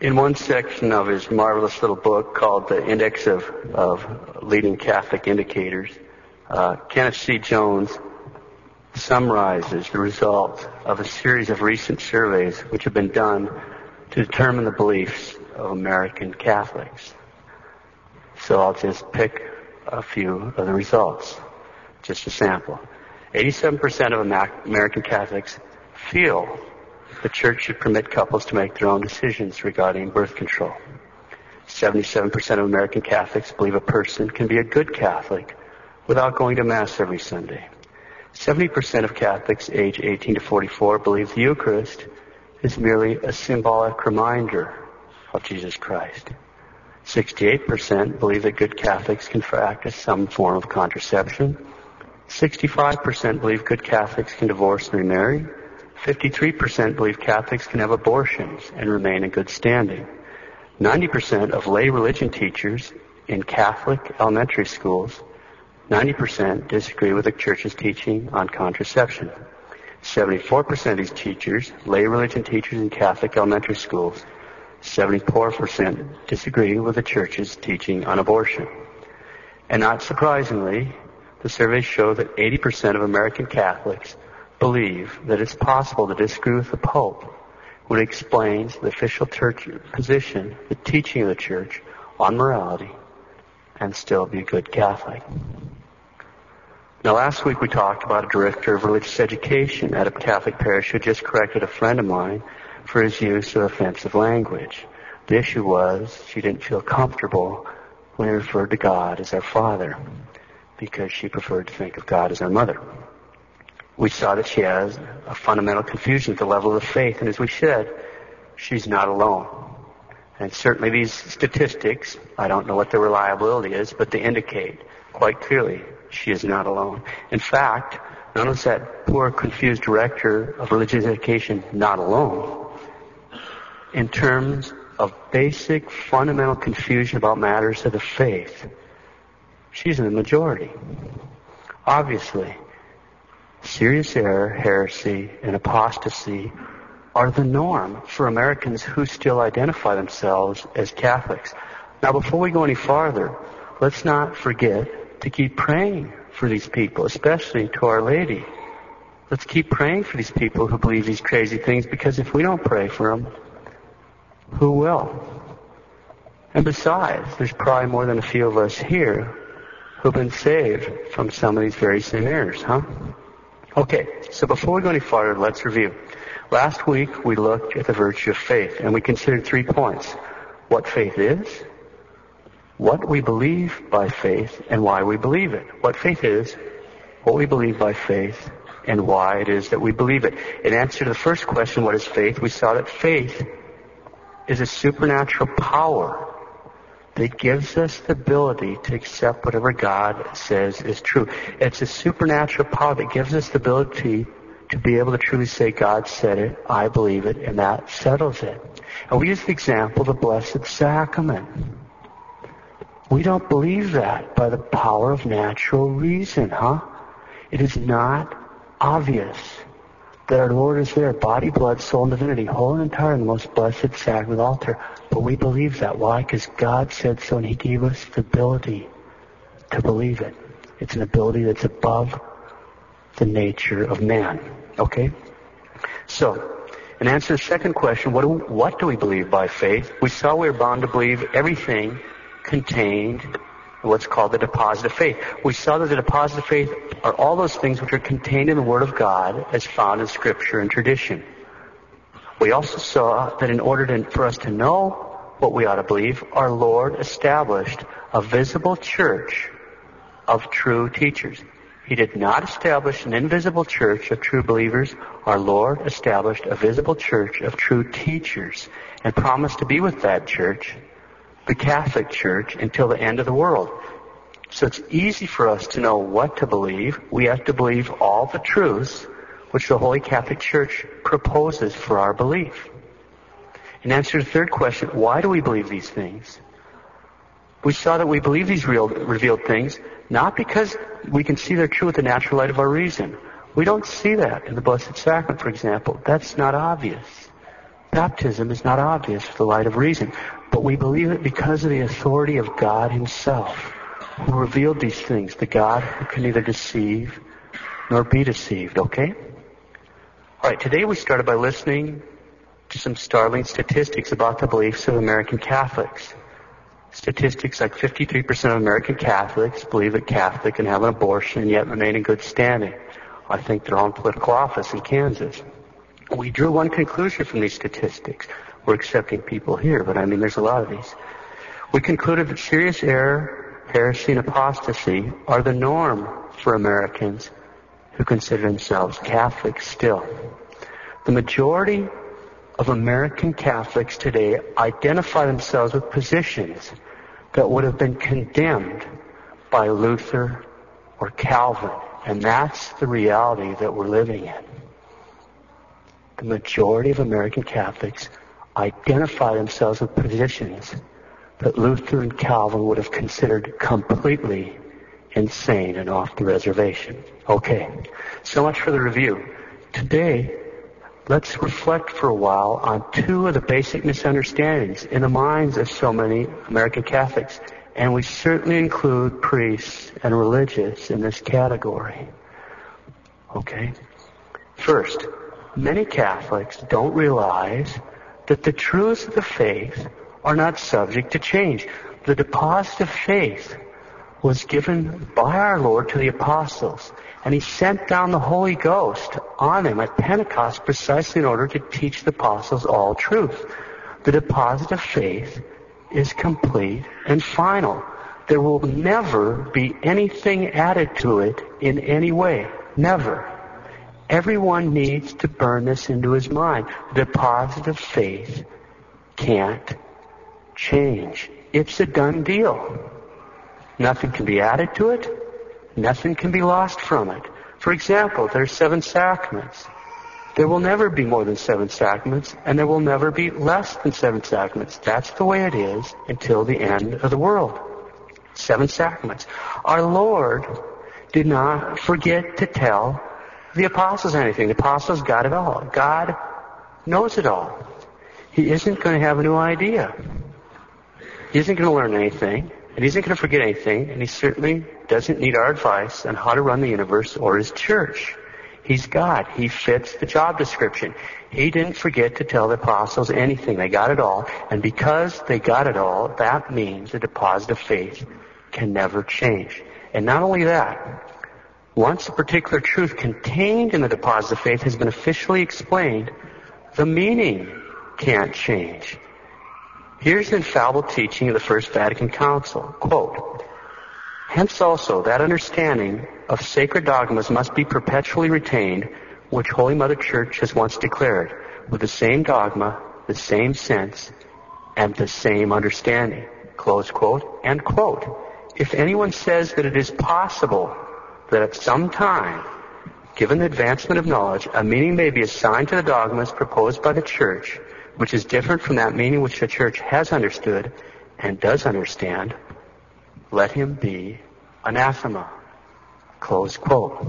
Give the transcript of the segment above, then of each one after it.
In one section of his marvelous little book called The Index of, of Leading Catholic Indicators, uh, Kenneth C. Jones summarizes the results of a series of recent surveys which have been done to determine the beliefs of American Catholics. So I'll just pick a few of the results, just a sample. 87% of American Catholics feel the church should permit couples to make their own decisions regarding birth control. 77% of American Catholics believe a person can be a good Catholic without going to Mass every Sunday. 70% of Catholics age 18 to 44 believe the Eucharist is merely a symbolic reminder of Jesus Christ. 68% believe that good Catholics can practice some form of contraception. 65% believe good Catholics can divorce and remarry. 53% believe Catholics can have abortions and remain in good standing. 90% of lay religion teachers in Catholic elementary schools 90% disagree with the church's teaching on contraception. 74% of these teachers, lay religion teachers in Catholic elementary schools, 74% disagree with the church's teaching on abortion. And not surprisingly, the surveys show that 80% of American Catholics believe that it's possible to disagree with the Pope when he explains the official church position, the teaching of the church on morality, and still be a good Catholic. Now, last week we talked about a director of religious education at a Catholic parish who just corrected a friend of mine for his use of offensive language. The issue was she didn't feel comfortable when he referred to God as our Father because she preferred to think of God as our mother. We saw that she has a fundamental confusion at the level of faith, and as we said, she's not alone. And certainly these statistics, I don't know what the reliability is, but they indicate quite clearly she is not alone. In fact, not only is that poor, confused director of religious education not alone, in terms of basic, fundamental confusion about matters of the faith, she's in the majority. Obviously, serious error, heresy, and apostasy are the norm for Americans who still identify themselves as Catholics. Now, before we go any farther, let's not forget to keep praying for these people, especially to Our Lady. Let's keep praying for these people who believe these crazy things because if we don't pray for them, who will? And besides, there's probably more than a few of us here who've been saved from some of these very same errors, huh? Okay, so before we go any farther, let's review. Last week we looked at the virtue of faith and we considered three points. What faith is, what we believe by faith and why we believe it. What faith is, what we believe by faith, and why it is that we believe it. In answer to the first question, what is faith, we saw that faith is a supernatural power that gives us the ability to accept whatever God says is true. It's a supernatural power that gives us the ability to be able to truly say, God said it, I believe it, and that settles it. And we use the example of the Blessed Sacrament. We don't believe that by the power of natural reason, huh? It is not obvious that our Lord is there, body, blood, soul, and divinity, whole and entire in the most blessed sacrament altar. But we believe that. Why? Because God said so and He gave us the ability to believe it. It's an ability that's above the nature of man. Okay? So, in answer to the second question, what do, what do we believe by faith? We saw we are bound to believe everything contained what's called the deposit of faith. We saw that the deposit of faith are all those things which are contained in the Word of God as found in Scripture and tradition. We also saw that in order to, for us to know what we ought to believe, our Lord established a visible church of true teachers. He did not establish an invisible church of true believers. Our Lord established a visible church of true teachers and promised to be with that church the Catholic Church until the end of the world. So it's easy for us to know what to believe. We have to believe all the truths which the Holy Catholic Church proposes for our belief. In answer to the third question, why do we believe these things? We saw that we believe these real, revealed things not because we can see they're true with the natural light of our reason. We don't see that in the Blessed Sacrament, for example. That's not obvious. Baptism is not obvious for the light of reason, but we believe it because of the authority of God himself, who revealed these things, the God who can neither deceive nor be deceived, okay? Alright, today we started by listening to some startling statistics about the beliefs of American Catholics. Statistics like 53% of American Catholics believe that Catholic can have an abortion and yet remain in good standing. I think they're on political office in Kansas. We drew one conclusion from these statistics. We're accepting people here, but I mean there's a lot of these. We concluded that serious error, heresy, and apostasy are the norm for Americans who consider themselves Catholics still. The majority of American Catholics today identify themselves with positions that would have been condemned by Luther or Calvin. And that's the reality that we're living in. The majority of American Catholics identify themselves with positions that Luther and Calvin would have considered completely insane and off the reservation. Okay, so much for the review. Today, let's reflect for a while on two of the basic misunderstandings in the minds of so many American Catholics. And we certainly include priests and religious in this category. Okay? First, many Catholics don't realize that the truths of the faith are not subject to change. The deposit of faith was given by our Lord to the apostles. And he sent down the Holy Ghost on them at Pentecost precisely in order to teach the apostles all truth. The deposit of faith is complete and final. There will never be anything added to it in any way. Never. Everyone needs to burn this into his mind. The deposit of faith can't change. It's a done deal. Nothing can be added to it. Nothing can be lost from it. For example, there are seven sacraments. There will never be more than seven sacraments, and there will never be less than seven sacraments. That's the way it is until the end of the world. Seven sacraments. Our Lord did not forget to tell the apostles anything. The apostles got it all. God knows it all. He isn't going to have a new idea. He isn't going to learn anything. And he isn't going to forget anything, and he certainly doesn't need our advice on how to run the universe or his church. He's God. He fits the job description. He didn't forget to tell the apostles anything. They got it all. And because they got it all, that means the deposit of faith can never change. And not only that, once a particular truth contained in the deposit of faith has been officially explained, the meaning can't change. Here's the infallible teaching of the First Vatican Council. Quote, Hence also that understanding of sacred dogmas must be perpetually retained, which Holy Mother Church has once declared, with the same dogma, the same sense, and the same understanding. Close quote. End quote. If anyone says that it is possible that at some time, given the advancement of knowledge, a meaning may be assigned to the dogmas proposed by the Church, which is different from that meaning which the church has understood and does understand, let him be anathema. Close quote.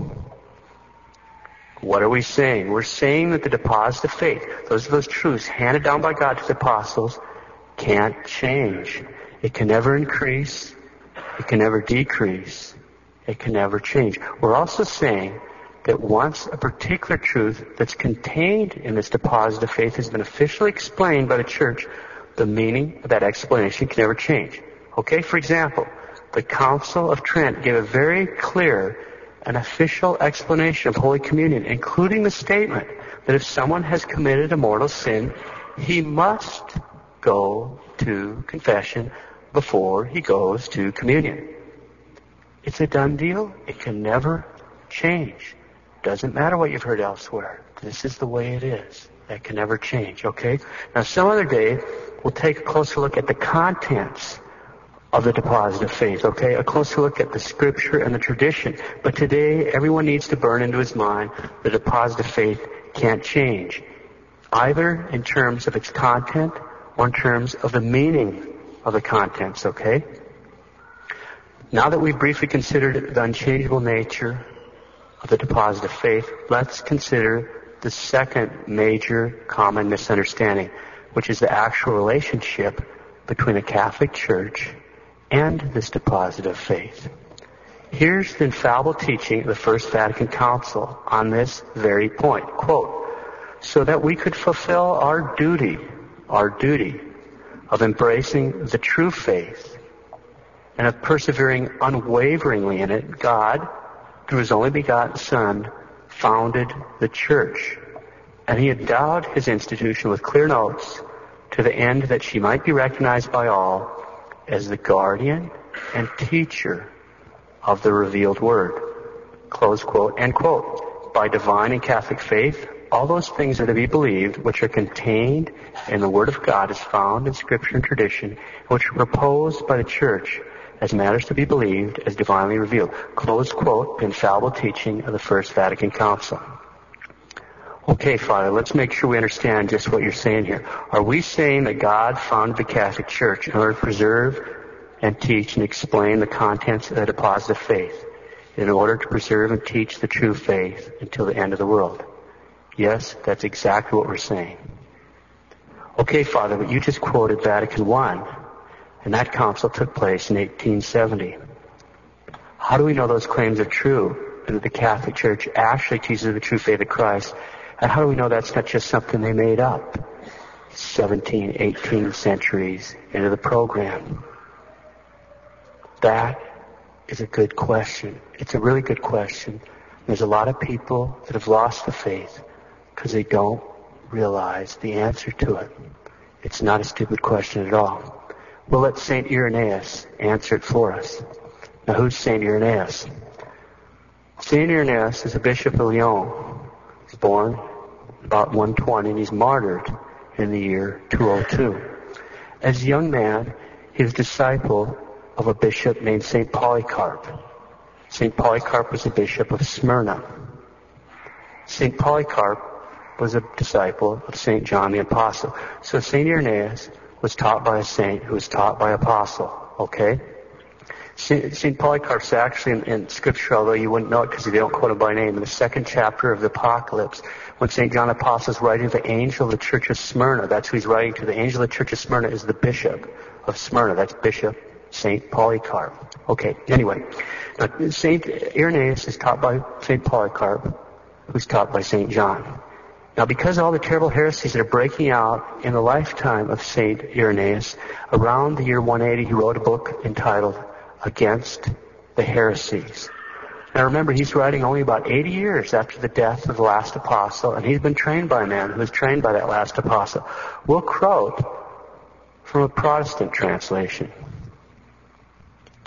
What are we saying? We're saying that the deposit of faith, those are those truths handed down by God to the apostles, can't change. It can never increase. It can never decrease. It can never change. We're also saying that once a particular truth that's contained in this deposit of faith has been officially explained by the church, the meaning of that explanation can never change. Okay, for example, the Council of Trent gave a very clear and official explanation of Holy Communion, including the statement that if someone has committed a mortal sin, he must go to confession before he goes to communion. It's a done deal. It can never change. Doesn't matter what you've heard elsewhere. This is the way it is. That can never change, okay? Now some other day, we'll take a closer look at the contents of the deposit of faith, okay? A closer look at the scripture and the tradition. But today, everyone needs to burn into his mind the deposit of faith can't change. Either in terms of its content or in terms of the meaning of the contents, okay? Now that we've briefly considered the unchangeable nature of the deposit of faith, let's consider the second major common misunderstanding, which is the actual relationship between the Catholic Church and this deposit of faith. Here's the infallible teaching of the First Vatican Council on this very point. Quote, so that we could fulfill our duty, our duty of embracing the true faith and of persevering unwaveringly in it, God, through his only begotten Son, founded the church. And he endowed his institution with clear notes to the end that she might be recognized by all as the guardian and teacher of the revealed word. Close quote, end quote. By divine and Catholic faith, all those things are to be believed which are contained in the Word of God as found in Scripture and tradition, which are proposed by the Church as matters to be believed as divinely revealed. Close quote, infallible teaching of the First Vatican Council. Okay, Father, let's make sure we understand just what you're saying here. Are we saying that God founded the Catholic Church in order to preserve and teach and explain the contents of the deposit of faith in order to preserve and teach the true faith until the end of the world. Yes, that's exactly what we're saying. Okay, Father, but you just quoted Vatican I, and that council took place in 1870. How do we know those claims are true, and that the Catholic Church actually teaches the true faith of Christ? And how do we know that's not just something they made up 17, 18 centuries into the program? That is a good question. It's a really good question. There's a lot of people that have lost the faith because they don't realize the answer to it. It's not a stupid question at all. We'll let St. Irenaeus answer it for us. Now, who's St. Irenaeus? St. Irenaeus is a bishop of Lyon. He's born about 120 and he's martyred in the year 202. As a young man, he was a disciple of a bishop named St. Polycarp. St. Polycarp was a bishop of Smyrna. St. Polycarp was a disciple of St. John the Apostle. So St. Irenaeus was taught by a saint who was taught by an apostle. Okay? St. Polycarp's actually in, in, Scripture, although you wouldn't know it because they don't quote him by name, in the second chapter of the Apocalypse, when St. John Apostle is writing to the angel of the church of Smyrna, that's who he's writing to. The angel of the church of Smyrna is the bishop of Smyrna. That's Bishop St. Polycarp. Okay, anyway. Now, St. Irenaeus is taught by St. Polycarp, who's taught by St. John. Now, because all the terrible heresies that are breaking out in the lifetime of St. Irenaeus, around the year 180, he wrote a book entitled Against the Heresies. Now remember, he's writing only about 80 years after the death of the last apostle, and he's been trained by a man who was trained by that last apostle. We'll quote from a Protestant translation.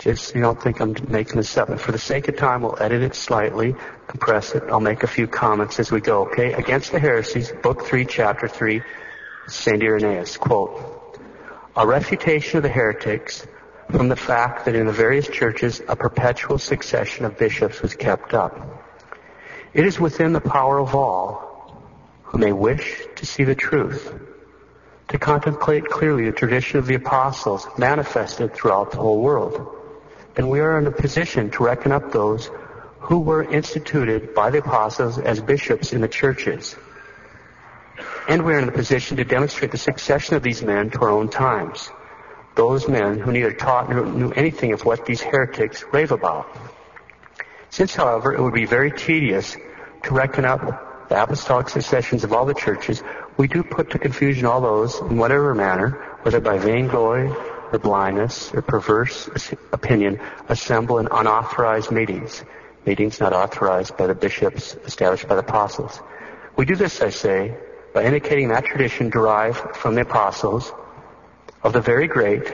Just so you don't think I'm making this up. And for the sake of time, we'll edit it slightly, compress it. I'll make a few comments as we go, okay? Against the Heresies, Book 3, Chapter 3, St. Irenaeus, quote, A refutation of the heretics from the fact that in the various churches a perpetual succession of bishops was kept up. It is within the power of all who may wish to see the truth to contemplate clearly the tradition of the apostles manifested throughout the whole world and we are in a position to reckon up those who were instituted by the apostles as bishops in the churches. And we are in a position to demonstrate the succession of these men to our own times. Those men who neither taught nor knew anything of what these heretics rave about. Since, however, it would be very tedious to reckon up the apostolic successions of all the churches, we do put to confusion all those, in whatever manner, whether by vainglory or blindness or perverse opinion assemble in unauthorized meetings, meetings not authorized by the bishops established by the apostles. We do this, I say, by indicating that tradition derived from the apostles of the very great,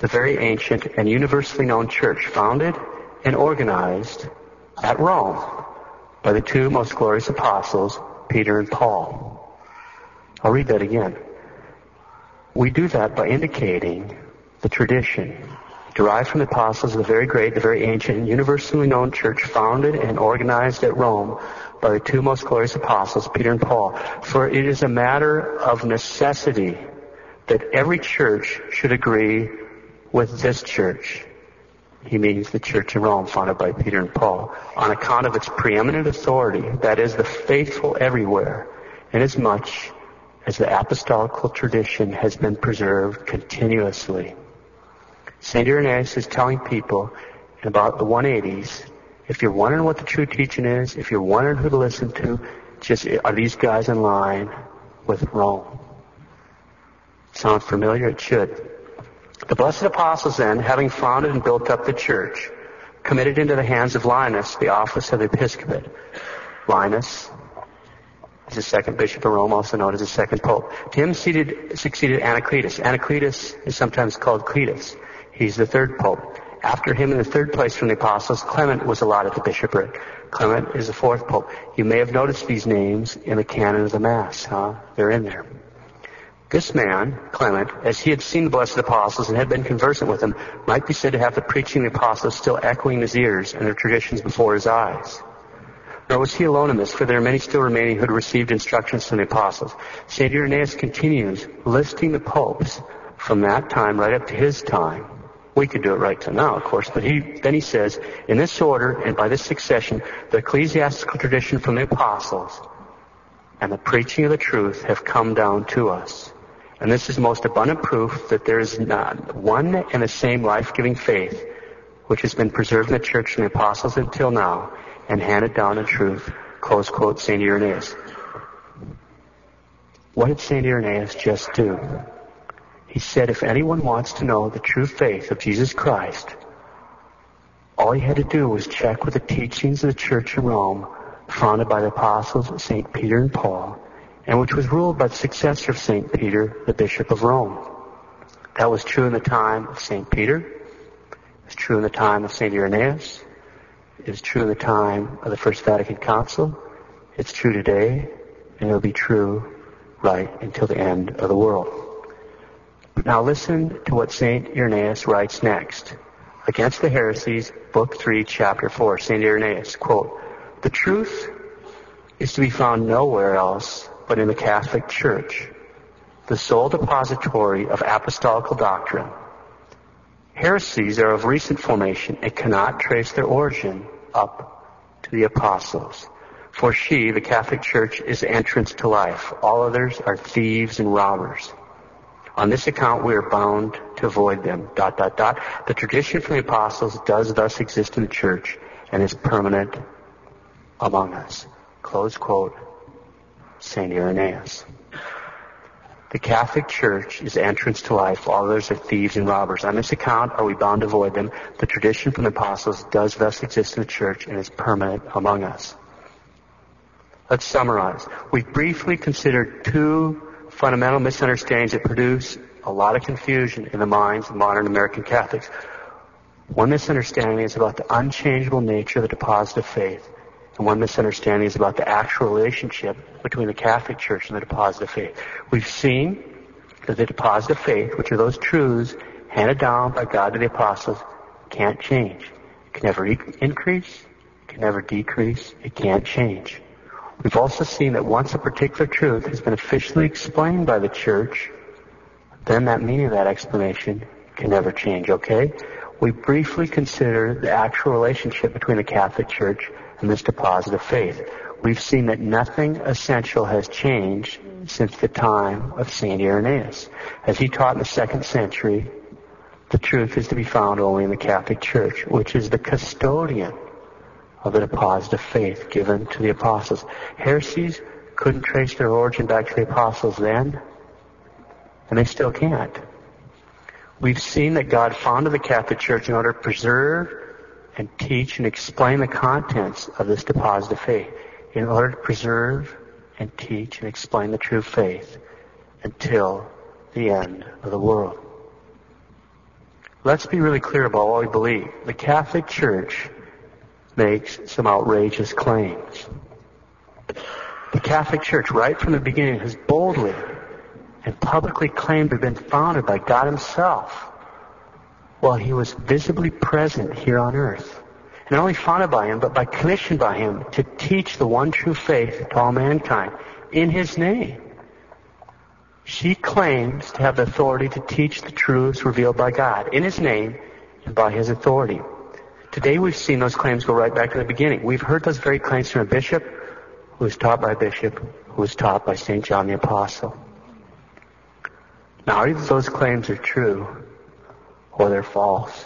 the very ancient, and universally known church founded and organized at Rome by the two most glorious apostles, Peter and Paul. I'll read that again. We do that by indicating the tradition derived from the apostles of the very great, the very ancient, and universally known church founded and organized at Rome by the two most glorious apostles, Peter and Paul. For it is a matter of necessity that every church should agree with this church. he means the church in Rome founded by Peter and Paul, on account of its preeminent authority, that is, the faithful everywhere, inasmuch as the apostolical tradition has been preserved continuously. St. Irenaeus is telling people in about the 180s, if you're wondering what the true teaching is, if you're wondering who to listen to, just are these guys in line with Rome? Sound familiar? It should. The blessed apostles then, having founded and built up the church, committed into the hands of Linus the office of episcopate. Linus is the second bishop of Rome, also known as the second pope. To him succeeded, succeeded Anacletus. Anacletus is sometimes called Cletus. He's the third pope. After him in the third place from the apostles, Clement was allotted the bishopric. Clement is the fourth pope. You may have noticed these names in the canon of the Mass, huh? They're in there. This man, Clement, as he had seen the blessed apostles and had been conversant with them, might be said to have the preaching of the apostles still echoing in his ears and their traditions before his eyes. Nor was he alone in this, for there are many still remaining who had received instructions from the apostles. St. Irenaeus continues listing the popes from that time right up to his time. We could do it right to now, of course, but he, then he says, in this order and by this succession, the ecclesiastical tradition from the apostles and the preaching of the truth have come down to us. And this is most abundant proof that there is not one and the same life-giving faith which has been preserved in the church from the apostles until now and handed down in truth. Close quote, St. Irenaeus. What did St. Irenaeus just do? He said if anyone wants to know the true faith of Jesus Christ, all he had to do was check with the teachings of the church of Rome, founded by the apostles St. Peter and Paul, and which was ruled by the successor of St. Peter, the Bishop of Rome. That was true in the time of St. Peter. It was true in the time of St. Irenaeus. It was true in the time of the First Vatican Council. It's true today, and it'll be true right until the end of the world. Now listen to what St. Irenaeus writes next. Against the Heresies, Book 3, Chapter 4, St. Irenaeus, quote, The truth is to be found nowhere else but in the Catholic Church, the sole depository of apostolical doctrine. Heresies are of recent formation and cannot trace their origin up to the apostles. For she, the Catholic Church, is the entrance to life. All others are thieves and robbers. On this account, we are bound to avoid them. Dot, dot, dot. The tradition from the apostles does thus exist in the church and is permanent among us. Close quote. St. Irenaeus. The Catholic Church is entrance to life. All others are thieves and robbers. On this account are we bound to avoid them. The tradition from the apostles does thus exist in the church and is permanent among us. Let's summarize. We briefly considered two fundamental misunderstandings that produce a lot of confusion in the minds of modern American Catholics. One misunderstanding is about the unchangeable nature of the deposit of faith. And one misunderstanding is about the actual relationship between the Catholic Church and the deposit of faith. We've seen that the deposit of faith, which are those truths handed down by God to the apostles, can't change. It can never increase, it can never decrease, it can't change. We've also seen that once a particular truth has been officially explained by the church, then that meaning of that explanation can never change, okay? We briefly consider the actual relationship between the Catholic Church and this deposit of faith. We've seen that nothing essential has changed since the time of St. Irenaeus. As he taught in the second century, the truth is to be found only in the Catholic Church, which is the custodian of the deposit of faith given to the apostles. Heresies couldn't trace their origin back to the apostles then, and they still can't. We've seen that God founded the Catholic Church in order to preserve and teach and explain the contents of this deposit of faith in order to preserve and teach and explain the true faith until the end of the world. Let's be really clear about what we believe. The Catholic Church makes some outrageous claims. The Catholic Church, right from the beginning, has boldly and publicly claimed to have been founded by God Himself while he was visibly present here on earth. Not only founded by him, but by commission by him to teach the one true faith to all mankind in his name. She claims to have the authority to teach the truths revealed by God in his name and by his authority. Today we've seen those claims go right back to the beginning. We've heard those very claims from a bishop who was taught by a bishop who was taught by St. John the Apostle. Now, either those claims are true or they're false.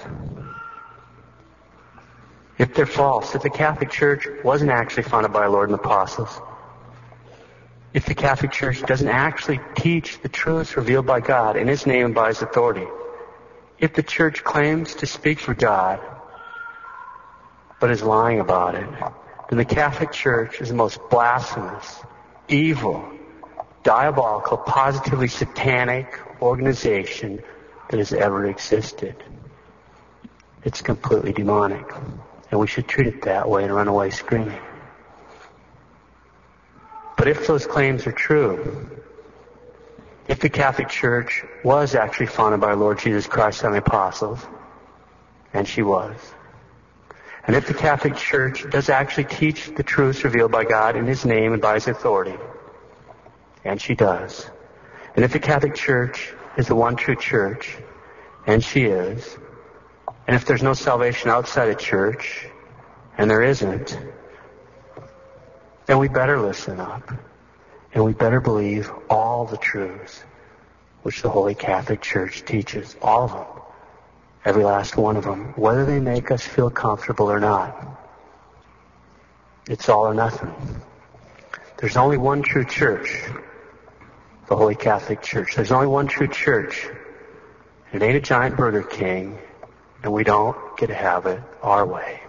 If they're false, if the Catholic Church wasn't actually founded by our Lord and Apostles, if the Catholic Church doesn't actually teach the truths revealed by God in His name and by His authority, if the Church claims to speak for God, but is lying about it, then the Catholic Church is the most blasphemous, evil, diabolical, positively satanic organization that has ever existed. It's completely demonic. And we should treat it that way and run away screaming. But if those claims are true, if the Catholic Church was actually founded by our Lord Jesus Christ and the apostles, and she was, and if the Catholic Church does actually teach the truths revealed by God in His name and by His authority, and she does, and if the Catholic Church is the one true church, and she is, and if there's no salvation outside a church, and there isn't, then we better listen up. And we better believe all the truths which the Holy Catholic Church teaches. All of them. Every last one of them. Whether they make us feel comfortable or not. It's all or nothing. There's only one true church. The Holy Catholic Church. There's only one true church. And it ain't a giant Burger King and we don't get to have it our way.